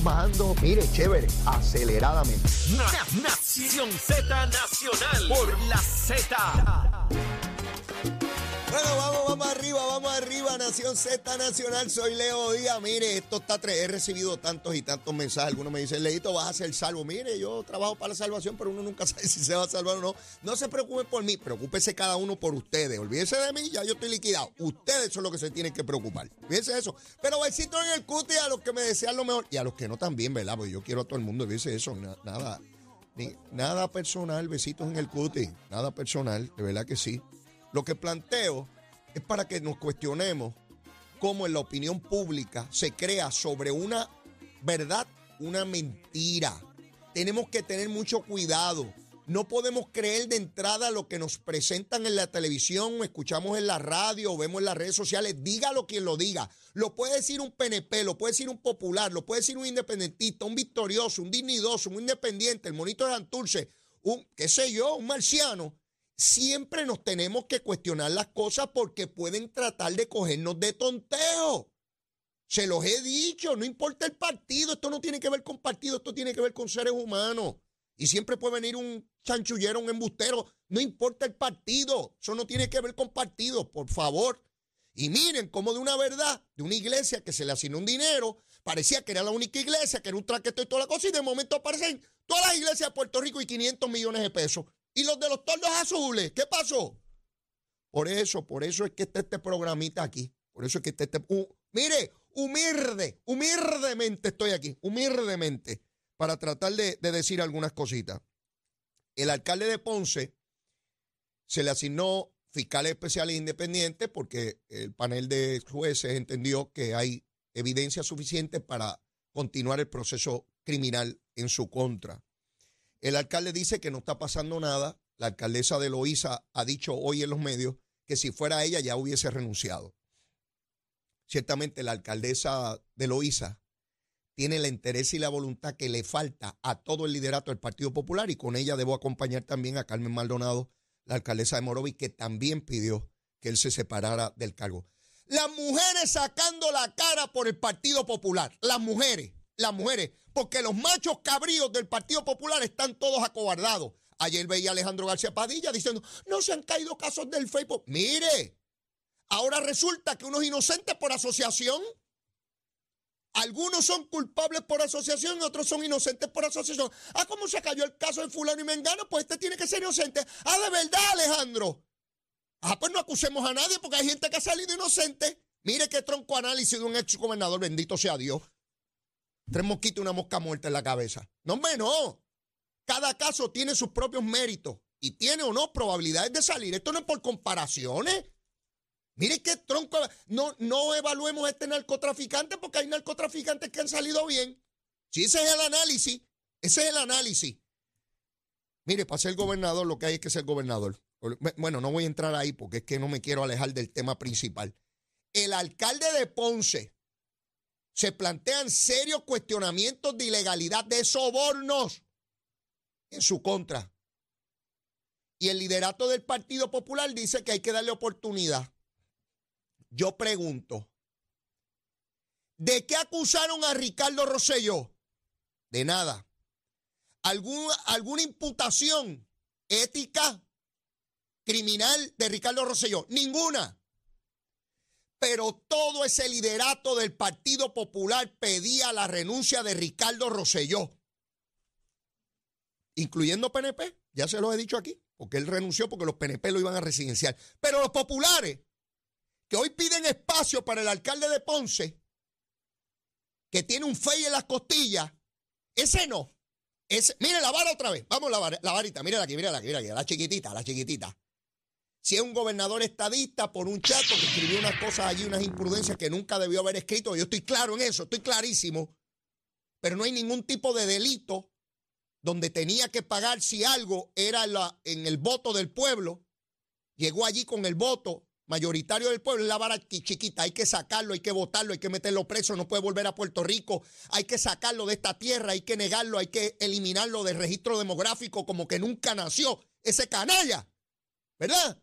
estamos bajando, mire, chévere, aceleradamente. Nación Z Nacional por la Z. arriba, Nación Z Nacional, soy Leo Díaz. Mire, esto está tres. He recibido tantos y tantos mensajes. Algunos me dicen, Leito, vas a ser salvo. Mire, yo trabajo para la salvación, pero uno nunca sabe si se va a salvar o no. No se preocupen por mí, preocúpese cada uno por ustedes. Olvídese de mí, ya yo estoy liquidado. Ustedes son los que se tienen que preocupar. Fíjense eso. Pero besito en el cuti a los que me desean lo mejor y a los que no también, ¿verdad? Porque yo quiero a todo el mundo. Fíjense eso, na- nada. ni- nada personal, besitos en el cuti. Nada personal, de verdad que sí. Lo que planteo es para que nos cuestionemos cómo en la opinión pública se crea sobre una verdad una mentira. Tenemos que tener mucho cuidado. No podemos creer de entrada lo que nos presentan en la televisión, escuchamos en la radio vemos en las redes sociales. Dígalo quien lo diga. Lo puede decir un PNP, lo puede decir un popular, lo puede decir un independentista, un victorioso, un dignidoso, un independiente, el monito de Santurce, un, qué sé yo, un marciano siempre nos tenemos que cuestionar las cosas porque pueden tratar de cogernos de tonteo. Se los he dicho, no importa el partido, esto no tiene que ver con partido, esto tiene que ver con seres humanos. Y siempre puede venir un chanchullero, un embustero, no importa el partido, eso no tiene que ver con partido, por favor. Y miren cómo de una verdad, de una iglesia que se le asignó un dinero, parecía que era la única iglesia, que era un traqueto y toda la cosa, y de momento aparecen todas las iglesias de Puerto Rico y 500 millones de pesos. Y los de los tordos azules, ¿qué pasó? Por eso, por eso es que está este programita aquí. Por eso es que está este... mire, humilde, humildemente estoy aquí, humildemente, para tratar de, de decir algunas cositas. El alcalde de Ponce se le asignó fiscales especiales independientes porque el panel de jueces entendió que hay evidencia suficiente para continuar el proceso criminal en su contra. El alcalde dice que no está pasando nada. La alcaldesa de Loíza ha dicho hoy en los medios que si fuera ella ya hubiese renunciado. Ciertamente la alcaldesa de Loíza tiene el interés y la voluntad que le falta a todo el liderato del Partido Popular y con ella debo acompañar también a Carmen Maldonado, la alcaldesa de Morovis, que también pidió que él se separara del cargo. Las mujeres sacando la cara por el Partido Popular. Las mujeres, las mujeres. Porque los machos cabríos del Partido Popular están todos acobardados. Ayer veía a Alejandro García Padilla diciendo, no se han caído casos del Facebook. Mire, ahora resulta que unos inocentes por asociación, algunos son culpables por asociación y otros son inocentes por asociación. Ah, ¿cómo se cayó el caso de fulano y mengano? Pues este tiene que ser inocente. Ah, de verdad, Alejandro. Ah, pues no acusemos a nadie porque hay gente que ha salido inocente. Mire qué tronco análisis de un ex gobernador, bendito sea Dios. Tres mosquitos y una mosca muerta en la cabeza. No, hombre, no. Cada caso tiene sus propios méritos y tiene o no probabilidades de salir. Esto no es por comparaciones. Mire qué tronco. No, no evaluemos a este narcotraficante porque hay narcotraficantes que han salido bien. Si ese es el análisis, ese es el análisis. Mire, para ser gobernador lo que hay es que ser gobernador. Bueno, no voy a entrar ahí porque es que no me quiero alejar del tema principal. El alcalde de Ponce se plantean serios cuestionamientos de ilegalidad de sobornos en su contra. Y el liderato del Partido Popular dice que hay que darle oportunidad. Yo pregunto, ¿de qué acusaron a Ricardo Rosselló? De nada. ¿Algún, ¿Alguna imputación ética, criminal de Ricardo Rosselló? Ninguna. Pero todo ese liderato del Partido Popular pedía la renuncia de Ricardo Rosselló, incluyendo PNP, ya se lo he dicho aquí, porque él renunció porque los PNP lo iban a residenciar. Pero los populares, que hoy piden espacio para el alcalde de Ponce, que tiene un fey en las costillas, ese no. Ese, mire la vara otra vez, vamos la, la varita, mírala aquí, mírala aquí, mírala aquí, la chiquitita, la chiquitita. Si es un gobernador estadista por un chato que escribió unas cosas allí, unas imprudencias que nunca debió haber escrito, yo estoy claro en eso, estoy clarísimo, pero no hay ningún tipo de delito donde tenía que pagar si algo era la, en el voto del pueblo, llegó allí con el voto mayoritario del pueblo, es la vara chiquita, hay que sacarlo, hay que votarlo, hay que meterlo preso, no puede volver a Puerto Rico, hay que sacarlo de esta tierra, hay que negarlo, hay que eliminarlo del registro demográfico como que nunca nació ese canalla, ¿verdad?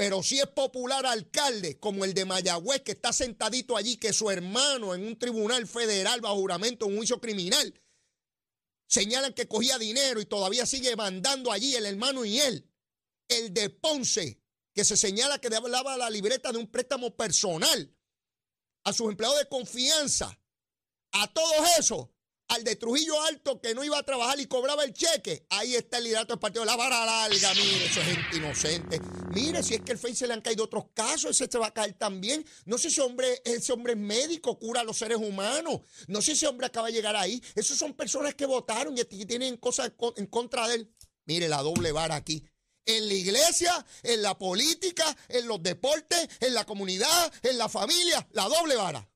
Pero si es popular alcalde, como el de Mayagüez, que está sentadito allí, que su hermano en un tribunal federal bajo juramento, en un juicio criminal, señalan que cogía dinero y todavía sigue mandando allí el hermano y él. El de Ponce, que se señala que hablaba la libreta de un préstamo personal a sus empleados de confianza, a todos esos, al de Trujillo Alto que no iba a trabajar y cobraba el cheque, ahí está el liderato del partido. La vara larga, mire, eso es gente inocente. Mire, si es que el FEI se le han caído otros casos, ese se va a caer también. No sé si ese hombre, ese hombre es médico, cura a los seres humanos. No sé si ese hombre acaba de llegar ahí. Esos son personas que votaron y tienen cosas en contra de él. Mire la doble vara aquí. En la iglesia, en la política, en los deportes, en la comunidad, en la familia, la doble vara.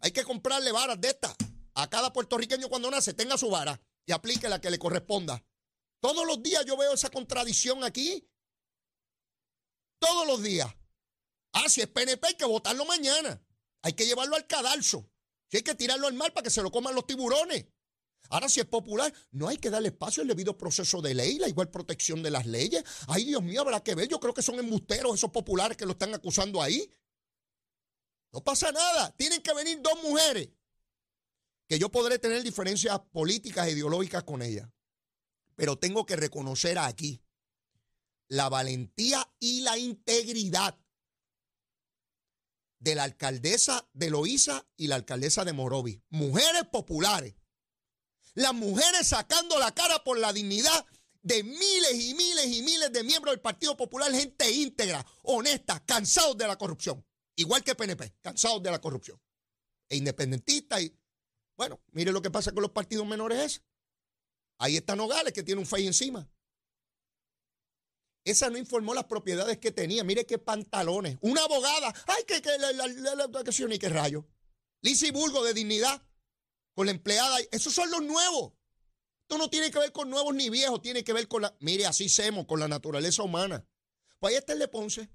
Hay que comprarle varas de estas a cada puertorriqueño cuando nace tenga su vara y aplique la que le corresponda. Todos los días yo veo esa contradicción aquí. Todos los días. Ah, si es PNP hay que votarlo mañana. Hay que llevarlo al cadalso. Si hay que tirarlo al mar para que se lo coman los tiburones. Ahora, si es popular, no hay que darle espacio al debido proceso de ley, la igual protección de las leyes. Ay, Dios mío, habrá que ver. Yo creo que son embusteros esos populares que lo están acusando ahí. No pasa nada. Tienen que venir dos mujeres que yo podré tener diferencias políticas e ideológicas con ella, pero tengo que reconocer aquí la valentía y la integridad de la alcaldesa de Loíza y la alcaldesa de Morovi. Mujeres populares. Las mujeres sacando la cara por la dignidad de miles y miles y miles de miembros del Partido Popular, gente íntegra, honesta, cansados de la corrupción. Igual que PNP, cansados de la corrupción. E independentistas y bueno, mire lo que pasa con los partidos menores Ahí está Nogales que tiene un fey encima. Esa no informó las propiedades que tenía. Mire qué pantalones. Una abogada. Ay, que, que la, la, qué rayo. Lizzie Bulgo de dignidad. Con la empleada. Esos son los nuevos. Esto no tiene que ver con nuevos ni viejos. Tiene que ver con la. Mire, así semos, con la naturaleza humana. Pues ahí está el de Ponce.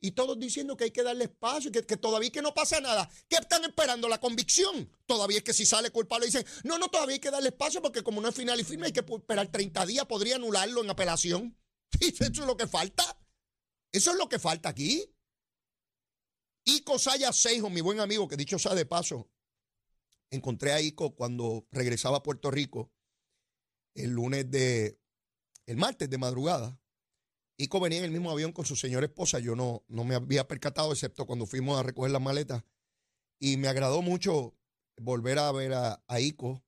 Y todos diciendo que hay que darle espacio, que, que todavía que no pasa nada. ¿Qué están esperando? La convicción. Todavía es que si sale culpable dicen, no, no, todavía hay que darle espacio porque como no es final y firme hay que esperar 30 días, podría anularlo en apelación. Eso es lo que falta. Eso es lo que falta aquí. Ico Saya Seijo, mi buen amigo, que dicho sea de paso, encontré a Ico cuando regresaba a Puerto Rico el lunes de, el martes de madrugada. Ico venía en el mismo avión con su señora esposa. Yo no, no me había percatado, excepto cuando fuimos a recoger las maletas. Y me agradó mucho volver a ver a, Ico.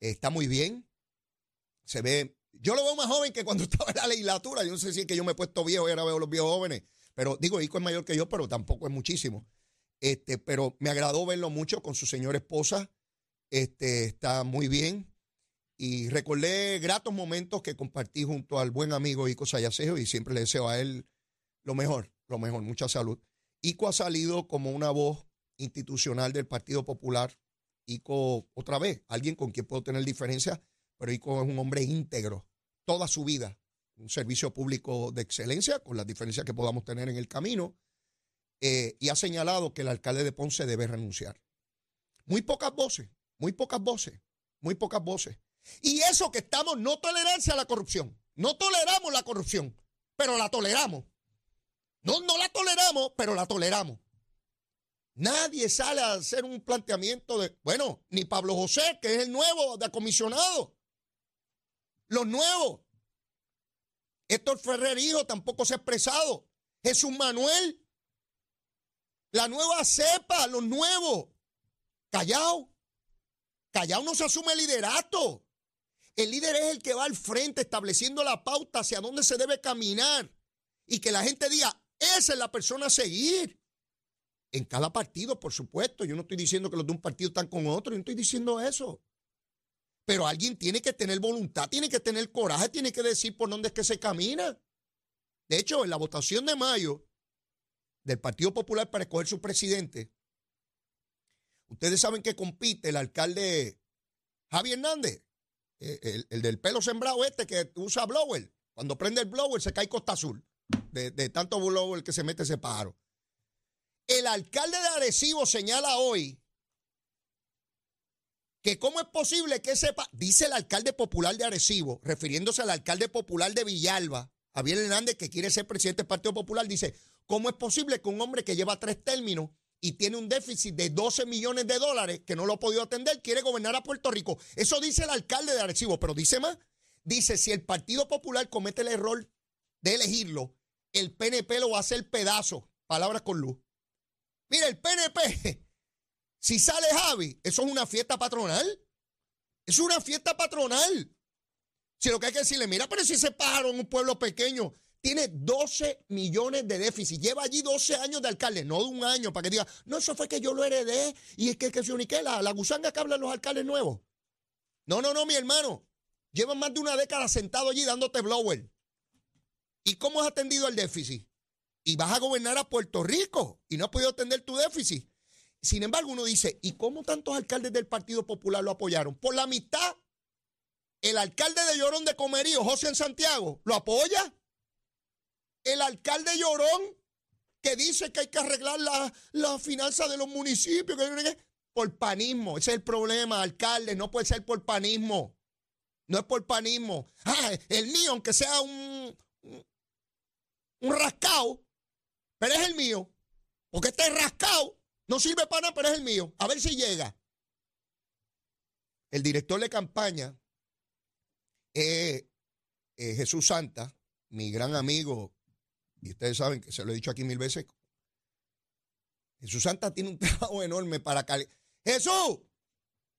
Está muy bien. Se ve. Yo lo veo más joven que cuando estaba en la legislatura. Yo no sé si es que yo me he puesto viejo y ahora veo los viejos jóvenes. Pero digo, Ico es mayor que yo, pero tampoco es muchísimo. Este, pero me agradó verlo mucho con su señora esposa. Este, está muy bien. Y recordé gratos momentos que compartí junto al buen amigo Ico Sayasejo y siempre le deseo a él lo mejor, lo mejor, mucha salud. Ico ha salido como una voz institucional del Partido Popular. Ico, otra vez, alguien con quien puedo tener diferencias, pero Ico es un hombre íntegro, toda su vida, un servicio público de excelencia, con las diferencias que podamos tener en el camino, eh, y ha señalado que el alcalde de Ponce debe renunciar. Muy pocas voces, muy pocas voces, muy pocas voces. Y eso que estamos, no tolerancia a la corrupción. No toleramos la corrupción, pero la toleramos. No, no la toleramos, pero la toleramos. Nadie sale a hacer un planteamiento de, bueno, ni Pablo José, que es el nuevo de comisionado. Los nuevos. Héctor Ferrer Hijo tampoco se ha expresado. Jesús Manuel. La nueva cepa, los nuevos. Callao. Callao no se asume liderato. El líder es el que va al frente estableciendo la pauta hacia dónde se debe caminar y que la gente diga, esa es la persona a seguir. En cada partido, por supuesto. Yo no estoy diciendo que los de un partido están con otro, yo no estoy diciendo eso. Pero alguien tiene que tener voluntad, tiene que tener coraje, tiene que decir por dónde es que se camina. De hecho, en la votación de mayo del Partido Popular para escoger su presidente, ustedes saben que compite el alcalde Javier Hernández eh, el, del pelo sembrado este que usa blower. Cuando prende el blower se cae Costa Azul. De, tanto blower que se mete ese pájaro. El alcalde de Arecibo señala hoy que cómo es posible que sepa, dice el alcalde popular de Arecibo, refiriéndose al alcalde popular de Villalba, Javier Hernández, que quiere ser presidente del Partido Popular, dice, ¿cómo es posible que un hombre que lleva tres términos y tiene un déficit de 12 millones de dólares que no lo ha podido atender, quiere gobernar a Puerto Rico? Eso dice el alcalde de Arecibo, pero dice más. Dice, si el Partido Popular comete el error de elegirlo, el PNP lo va a hacer pedazo. Palabras con luz. Mira, el PNP, si sale Javi, eso es una fiesta patronal. Es una fiesta patronal. Si lo que hay que decirle, mira, pero si ese pájaro en un pueblo pequeño tiene 12 millones de déficit, lleva allí 12 años de alcalde, no de un año, para que diga, no, eso fue que yo lo heredé y es que, que se unique la, la gusanga que hablan los alcaldes nuevos. No, no, no, mi hermano. Llevan más de una década sentado allí dándote blower. ¿Y cómo has atendido el déficit? Y vas a gobernar a Puerto Rico y no has podido atender tu déficit. Sin embargo, uno dice, ¿y cómo tantos alcaldes del Partido Popular lo apoyaron? Por la mitad. El alcalde de Llorón de Comerío, José en Santiago, ¿lo apoya? El alcalde Llorón, que dice que hay que arreglar la, la finanza de los municipios, por panismo. Ese es el problema, alcalde, no puede ser por panismo. No es por panismo. Ah, el mío, aunque sea un, un rascado, pero es el mío. Porque este rascado no sirve para nada, pero es el mío. A ver si llega. El director de campaña es Jesús Santa, mi gran amigo, y ustedes saben que se lo he dicho aquí mil veces. Jesús Santa tiene un trabajo enorme para Jesús,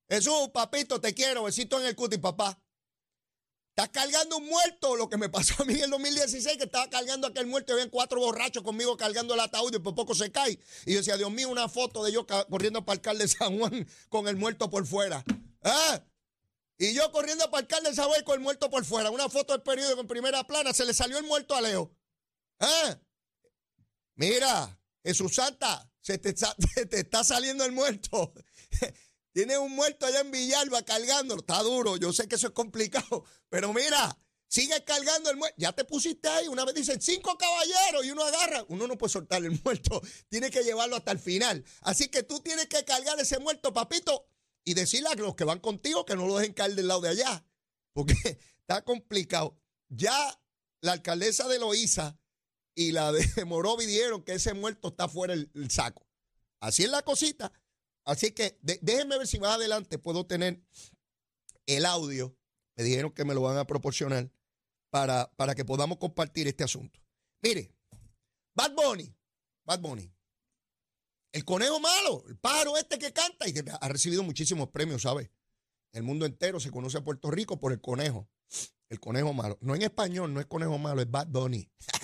Jesús, papito, te quiero, besito en el cuti, papá. Estás cargando un muerto, lo que me pasó a mí en el 2016, que estaba cargando aquel muerto y habían cuatro borrachos conmigo cargando el ataúd y por poco se cae. Y yo decía, Dios mío, una foto de yo corriendo para el alcalde de San Juan con el muerto por fuera. ¿Ah? Y yo corriendo para el alcalde de San Juan con el muerto por fuera. Una foto del periódico en primera plana, se le salió el muerto a Leo. ¿Ah? Mira, Jesús Santa, se te, te está saliendo el muerto. Tiene un muerto allá en Villalba cargándolo. Está duro, yo sé que eso es complicado. Pero mira, sigue cargando el muerto. Ya te pusiste ahí. Una vez dicen cinco caballeros y uno agarra. Uno no puede soltar el muerto. Tiene que llevarlo hasta el final. Así que tú tienes que cargar ese muerto, papito, y decirle a los que van contigo que no lo dejen caer del lado de allá. Porque está complicado. Ya la alcaldesa de Loíza y la de Morovi dijeron que ese muerto está fuera del saco. Así es la cosita. Así que déjenme ver si más adelante puedo tener el audio. Me dijeron que me lo van a proporcionar para, para que podamos compartir este asunto. Mire, Bad Bunny, Bad Bunny, el conejo malo, el pájaro este que canta y que ha recibido muchísimos premios, ¿sabes? El mundo entero se conoce a Puerto Rico por el conejo, el conejo malo. No en español, no es conejo malo, es Bad Bunny.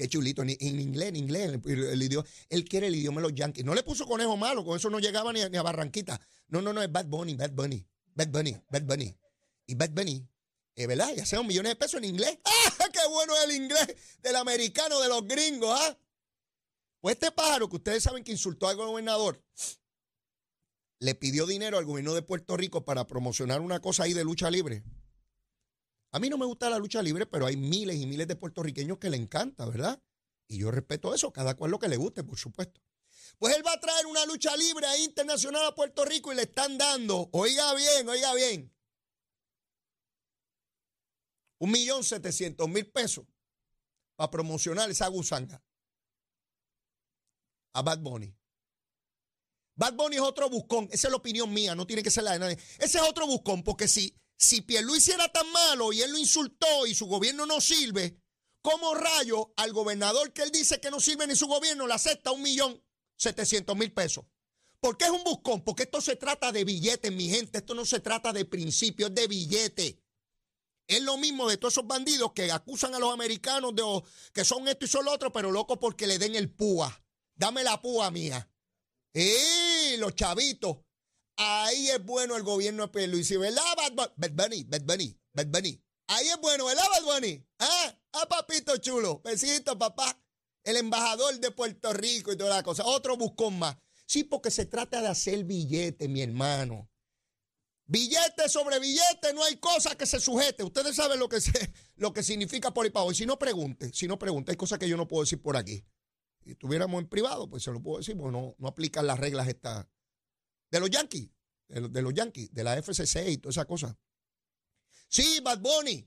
Qué chulito, en, inglés, en inglés, el, idioma, él quiere el idioma de los Yankees. No le puso conejo malo, con eso no llegaba ni a, Barranquita. No, no, no, es Bad Bunny, Bad Bunny, Bad Bunny, Bad Bunny. Y Bad Bunny, es verdad, ya sea un millón de pesos en inglés. ¡Ah, qué bueno es el inglés del americano, de los gringos, ah! Pues este pájaro que ustedes saben que insultó al gobernador, le pidió dinero al gobierno de Puerto Rico para promocionar una cosa ahí de lucha libre. A mí no me gusta la lucha libre, pero hay miles y miles de puertorriqueños que le encanta, ¿verdad? Y yo respeto eso, cada cual lo que le guste, por supuesto. Pues él va a traer una lucha libre internacional a Puerto Rico y le están dando, oiga bien, oiga bien, un millón setecientos mil pesos para promocionar esa gusanga a Bad Bunny. Bad Bunny es otro buscón, esa es la opinión mía, no tiene que ser la de nadie. Ese es otro buscón, porque si si Pierluisi era tan malo y él lo insultó y su gobierno no sirve, ¿cómo rayo al gobernador que él dice que no sirve ni su gobierno le acepta un millón setecientos mil pesos? ¿Por qué es un buscón? Porque esto se trata de billetes, mi gente. Esto no se trata de principios, es de billetes. Es lo mismo de todos esos bandidos que acusan a los americanos de que son esto y son lo otro, pero loco porque le den el púa. Dame la púa mía. ¡Eh! Los chavitos. Ahí es bueno el gobierno de Luis, ¿verdad, Bad Bunny? Bad Bunny, Bad Bunny, Ahí es bueno, ¿verdad, Bad Bunny? Ah, ah, papito chulo. Besito, papá. El embajador de Puerto Rico y toda la cosa. Otro buscón más. Sí, porque se trata de hacer billete, mi hermano. Billete sobre billete, no hay cosa que se sujete. Ustedes saben lo que, lo que significa por y para Si no pregunte, si no pregunte, hay cosas que yo no puedo decir por aquí. Si estuviéramos en privado, pues se lo puedo decir, porque no, no aplican las reglas estas de los Yankees, de, los Yankees, de la FCC y toda esa cosa. Sí, Bad Bunny.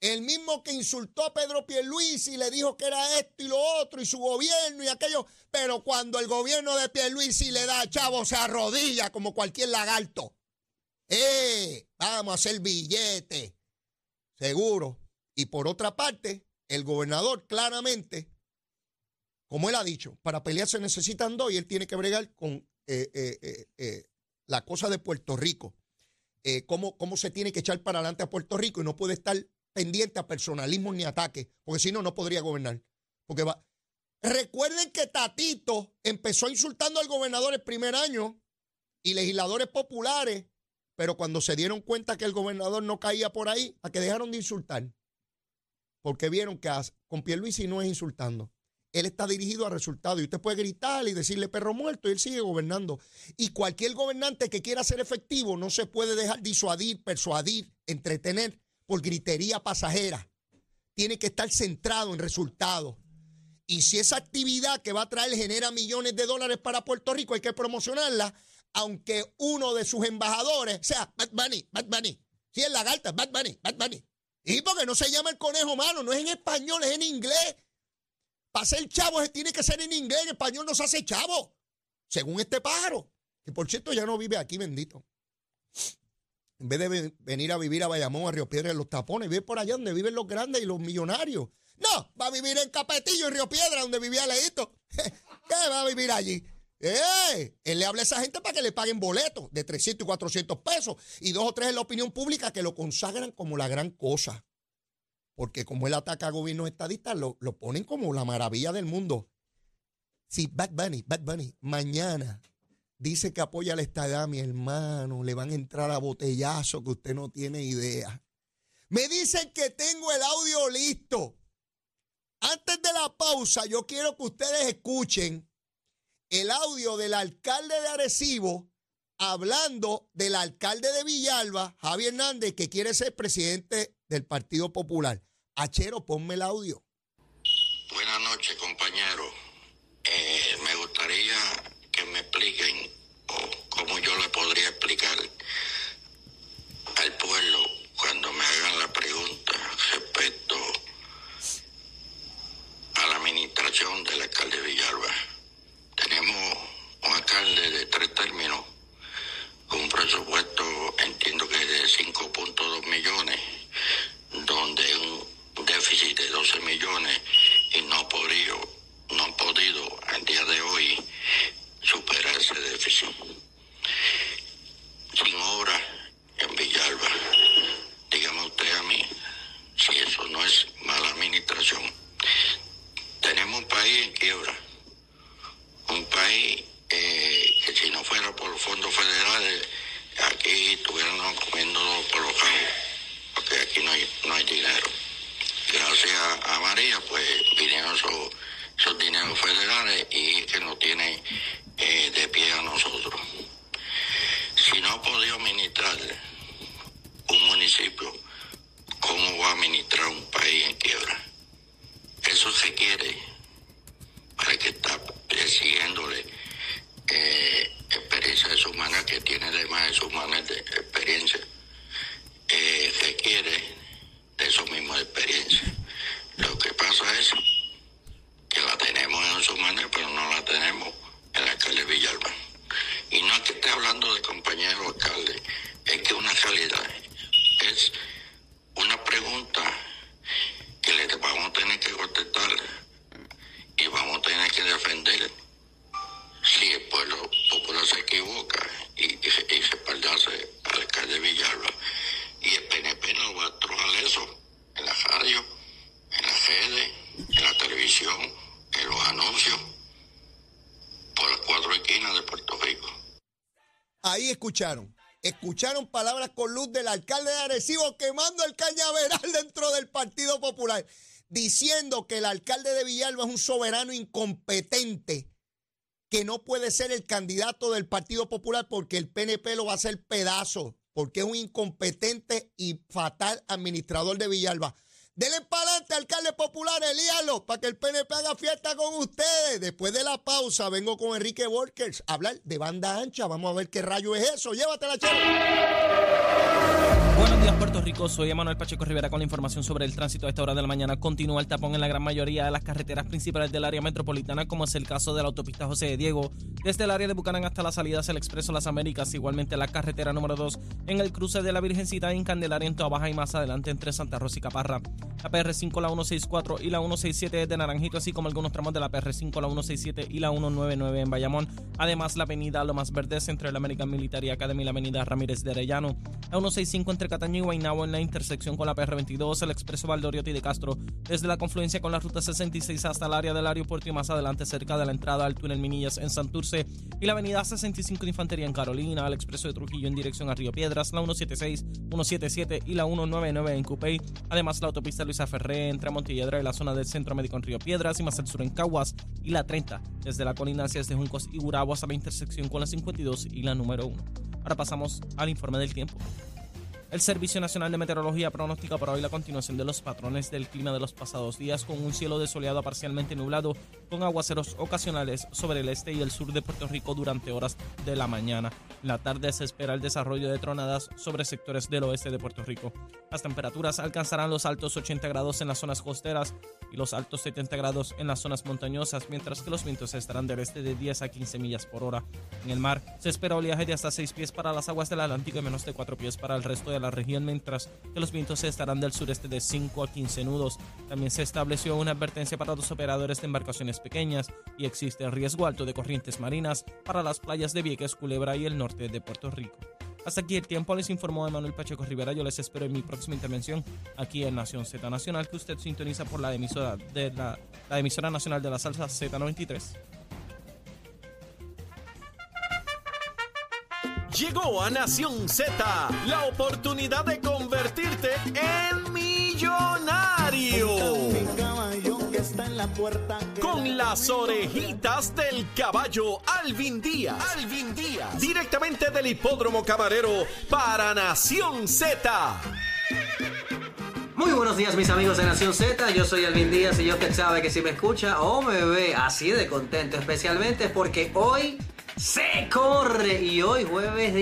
El mismo que insultó a Pedro Pierluisi y le dijo que era esto y lo otro y su gobierno y aquello. Pero cuando el gobierno de Pierluisi le da a Chavo se arrodilla como cualquier lagarto. ¡Eh! Vamos a hacer billete. Seguro. Y por otra parte, el gobernador claramente, como él ha dicho, para pelear se necesitan dos y él tiene que bregar con eh, eh, eh, la cosa de Puerto Rico. Cómo, cómo se tiene que echar para adelante a Puerto Rico y no puede estar pendiente a personalismo ni ataque, porque si no, no podría gobernar. Porque va. Recuerden que Tatito empezó insultando al gobernador el primer año y legisladores populares, pero cuando se dieron cuenta que el gobernador no caía por ahí, a que dejaron de insultar porque vieron que con Pierluisi no es insultando. Él está dirigido a resultados y usted puede gritar y decirle perro muerto y él sigue gobernando. Y cualquier gobernante que quiera ser efectivo no se puede dejar disuadir, persuadir, entretener por gritería pasajera. Tiene que estar centrado en resultados. Y si esa actividad que va a traer genera millones de dólares para Puerto Rico, hay que promocionarla, aunque uno de sus embajadores sea Bad Bunny, Bad Bunny. Si es lagarta, Bad Bunny, Bad Bunny. Y porque no se llama el conejo malo, no es en español, es en inglés. Para ser chavo tiene que ser en inglés, en español no se hace chavo. Según este pájaro, que por cierto ya no vive aquí, bendito. En vez de venir a vivir a Bayamón, a Río Piedra, en los tapones, vive por allá donde viven los grandes y los millonarios. No, va a vivir en Capetillo, en Río Piedra, donde vivía Leito. ¿Qué va a vivir allí? ¡Eh! Él le habla a esa gente para que le paguen boletos de 300 y 400 pesos y dos o tres en la opinión pública que lo consagran como la gran cosa. Porque como él ataca a gobiernos estadistas, lo, lo ponen como la maravilla del mundo. Si Bad Bunny, Bad Bunny, mañana dice que apoya la estadía, mi hermano, le van a entrar a botellazo que usted no tiene idea. Me dicen que tengo el audio listo. Antes de la pausa, yo quiero que ustedes escuchen el audio del alcalde de Arecibo hablando del alcalde de Villalba, Javier Hernández, que quiere ser presidente del Partido Popular. Achero, ponme el audio. Buenas noches, compañero. Eh, me gustaría que me expliquen cómo yo le podría explicar al pueblo cuando me hagan la pregunta respecto a la administración del alcalde Villalba. Tenemos un alcalde de tres términos con un presupuesto, entiendo que de 5.2 millones, donde un déficit de 12 millones y no ha podido, no ha podido al día de hoy superar ese déficit. Sin obra en Villalba. Dígame usted a mí si eso no es mala administración. Tenemos un país en quiebra un país eh, que si no fuera por los fondos federales, aquí estuviéramos comiendo por los cabos, porque aquí no hay, no hay dinero. Gracias a María, pues vinieron esos, esos dineros federales y que nos tiene eh, de pie a nosotros. Si no ha podido administrar un municipio, ¿cómo va a administrar un país en quiebra? Eso se quiere para que está siguiéndole eh, experiencia de su manera que tiene además de su manera de experiencia, eh, requiere de eso mismo experiencia. Lo que pasa es que la tenemos en su manera, pero no la tenemos en la alcalde Villalba. Y no es que esté hablando de compañero alcalde, es que una realidad es una pregunta que le vamos a tener que contestar y vamos a tener que defender si el pueblo popular se equivoca y, y, y al alcalde Villalba. Y el PNP no va a trojar eso en la radio, en la sede, en la televisión, en los anuncios, por las cuatro esquinas de Puerto Rico. Ahí escucharon. Escucharon palabras con luz del alcalde de Arecibo quemando el cañaveral dentro del Partido Popular diciendo que el alcalde de Villalba es un soberano incompetente que no puede ser el candidato del Partido Popular porque el PNP lo va a hacer pedazo, porque es un incompetente y fatal administrador de Villalba. Denle para adelante, alcalde popular, elíalo, para que el PNP haga fiesta con ustedes. Después de la pausa, vengo con Enrique Workers a hablar de banda ancha. Vamos a ver qué rayo es eso. Llévatela. Buenos días, Puerto Rico. Soy Emanuel Pacheco Rivera con la información sobre el tránsito a esta hora de la mañana. Continúa el tapón en la gran mayoría de las carreteras principales del área metropolitana, como es el caso de la autopista José de Diego, desde el área de Bucanán hasta la salida hacia el Expreso Las Américas. Igualmente la carretera número 2 en el cruce de la Virgencita en Candelaria en Baja y más adelante entre Santa Rosa y Caparra. La PR5, la 164 y la 167 de Naranjito, así como algunos tramos de la PR5, la 167 y la 199 en Bayamón. Además, la avenida Lomas Verdes entre la American Military Academy y la avenida Ramírez de Arellano. La 165 entre Cataño y Guaynabo en la intersección con la PR22, el expreso Valdoriotti de Castro, desde la confluencia con la ruta 66 hasta el área del aeropuerto y más adelante cerca de la entrada al túnel Minillas en Santurce y la avenida 65 de Infantería en Carolina, el expreso de Trujillo en dirección a Río Piedras, la 176, 177 y la 199 en Cupey, además la autopista Luisa Ferré entre Montilledra y la zona del Centro Médico en Río Piedras y más al sur en Caguas y la 30 desde la colina hacia desde Juncos y Gurabo hasta la intersección con la 52 y la número 1. Ahora pasamos al informe del tiempo. El Servicio Nacional de Meteorología pronostica para hoy la continuación de los patrones del clima de los pasados días con un cielo desoleado a parcialmente nublado con aguaceros ocasionales sobre el este y el sur de Puerto Rico durante horas de la mañana. La tarde se espera el desarrollo de tronadas sobre sectores del oeste de Puerto Rico. Las temperaturas alcanzarán los altos 80 grados en las zonas costeras y los altos 70 grados en las zonas montañosas, mientras que los vientos estarán del este de 10 a 15 millas por hora. En el mar se espera oleaje de hasta 6 pies para las aguas del Atlántico y menos de 4 pies para el resto de la región, mientras que los vientos estarán del sureste de 5 a 15 nudos. También se estableció una advertencia para los operadores de embarcaciones pequeñas y existe riesgo alto de corrientes marinas para las playas de Vieques, Culebra y el norte de Puerto Rico. Hasta aquí el tiempo, les informó Emanuel Pacheco Rivera. Yo les espero en mi próxima intervención aquí en Nación Z Nacional, que usted sintoniza por la emisora, de la, la emisora nacional de la salsa Z93. Llegó a Nación Z la oportunidad de convertirte en millonario. Con las orejitas del caballo Alvin Díaz. Alvin Díaz. Directamente del hipódromo camarero para Nación Z. Muy buenos días mis amigos de Nación Z, yo soy Alvin Díaz y yo que sabe que si me escucha o me ve así de contento, especialmente porque hoy se corre y hoy jueves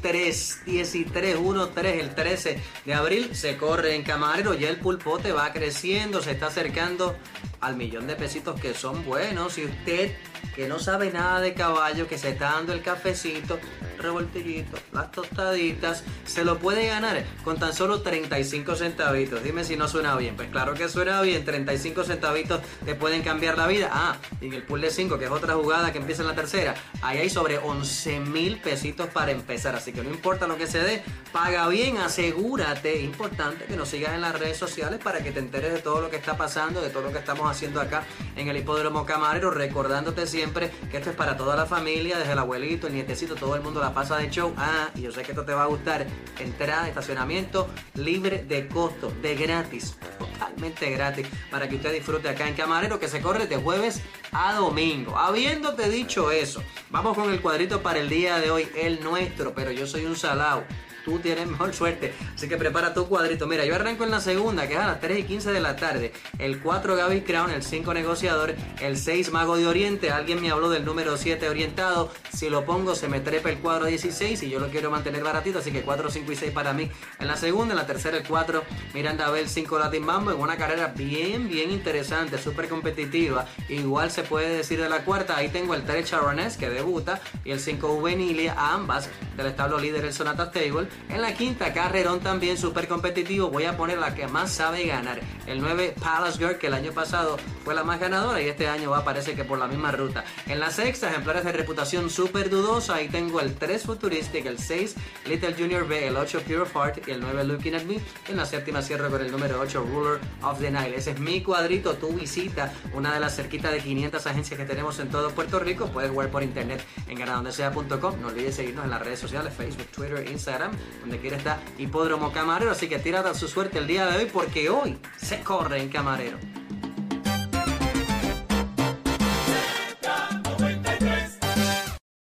13, 13, 1, 3, el 13 de abril se corre en Camarero, ya el pulpote va creciendo, se está acercando al millón de pesitos que son buenos. Y usted que no sabe nada de caballo, que se está dando el cafecito, revoltillito, las tostaditas, se lo puede ganar con tan solo 35 centavitos. Dime si no suena bien. Pues claro que suena bien, 35 centavitos te pueden cambiar la vida. Ah, y en el pool de 5, que es otra jugada que empieza en la tercera, ahí hay sobre 11 mil pesitos para empezar. Así que no importa lo que se dé, paga bien, asegúrate. Importante que nos sigas en las redes sociales para que te enteres de todo lo que está pasando, de todo lo que estamos haciendo acá en el Hipódromo Camarero, recordándote siempre que esto es para toda la familia, desde el abuelito, el nietecito, todo el mundo la pasa de show. Ah, y yo sé que esto te va a gustar. Entrada, estacionamiento libre de costo, de gratis, totalmente gratis, para que usted disfrute acá en Camarero, que se corre de jueves a domingo. Habiéndote dicho eso, vamos con el cuadrito para el día de hoy, el nuestro, pero yo soy un salado tú tienes mejor suerte. Así que prepara tu cuadrito. Mira, yo arranco en la segunda, que es a las 3 y 15 de la tarde. El 4 Gaby Crown, el 5 negociador, el 6 Mago de Oriente. Alguien me habló del número 7 orientado. Si lo pongo, se me trepa el cuadro 16 y yo lo quiero mantener baratito. Así que 4, 5 y 6 para mí en la segunda. En la tercera, el 4 Miranda Bell, 5 Latin Mambo. En una carrera bien, bien interesante, súper competitiva. Igual se puede decir de la cuarta. Ahí tengo el 3 Charonés que debuta y el 5 Juvenilia, ambas del establo líder, el Sonata Stable. En la quinta, carrerón también súper competitivo. Voy a poner la que más sabe ganar. El 9, Palace Girl, que el año pasado fue la más ganadora y este año va a que por la misma ruta. En la sexta, ejemplares de reputación súper dudosa. Ahí tengo el 3, Futuristic, el 6, Little Junior B, el 8, Pure Heart y el 9, Looking at Me. En la séptima cierro con el número 8, Ruler of the Nile. Ese es mi cuadrito. Tu visita una de las cerquitas de 500 agencias que tenemos en todo Puerto Rico. Puedes jugar por internet en ganadondesea.com. No olvides seguirnos en las redes sociales, Facebook, Twitter, Instagram donde quiera está Hipódromo Camarero. Así que tírate a su suerte el día de hoy porque hoy se corre en Camarero.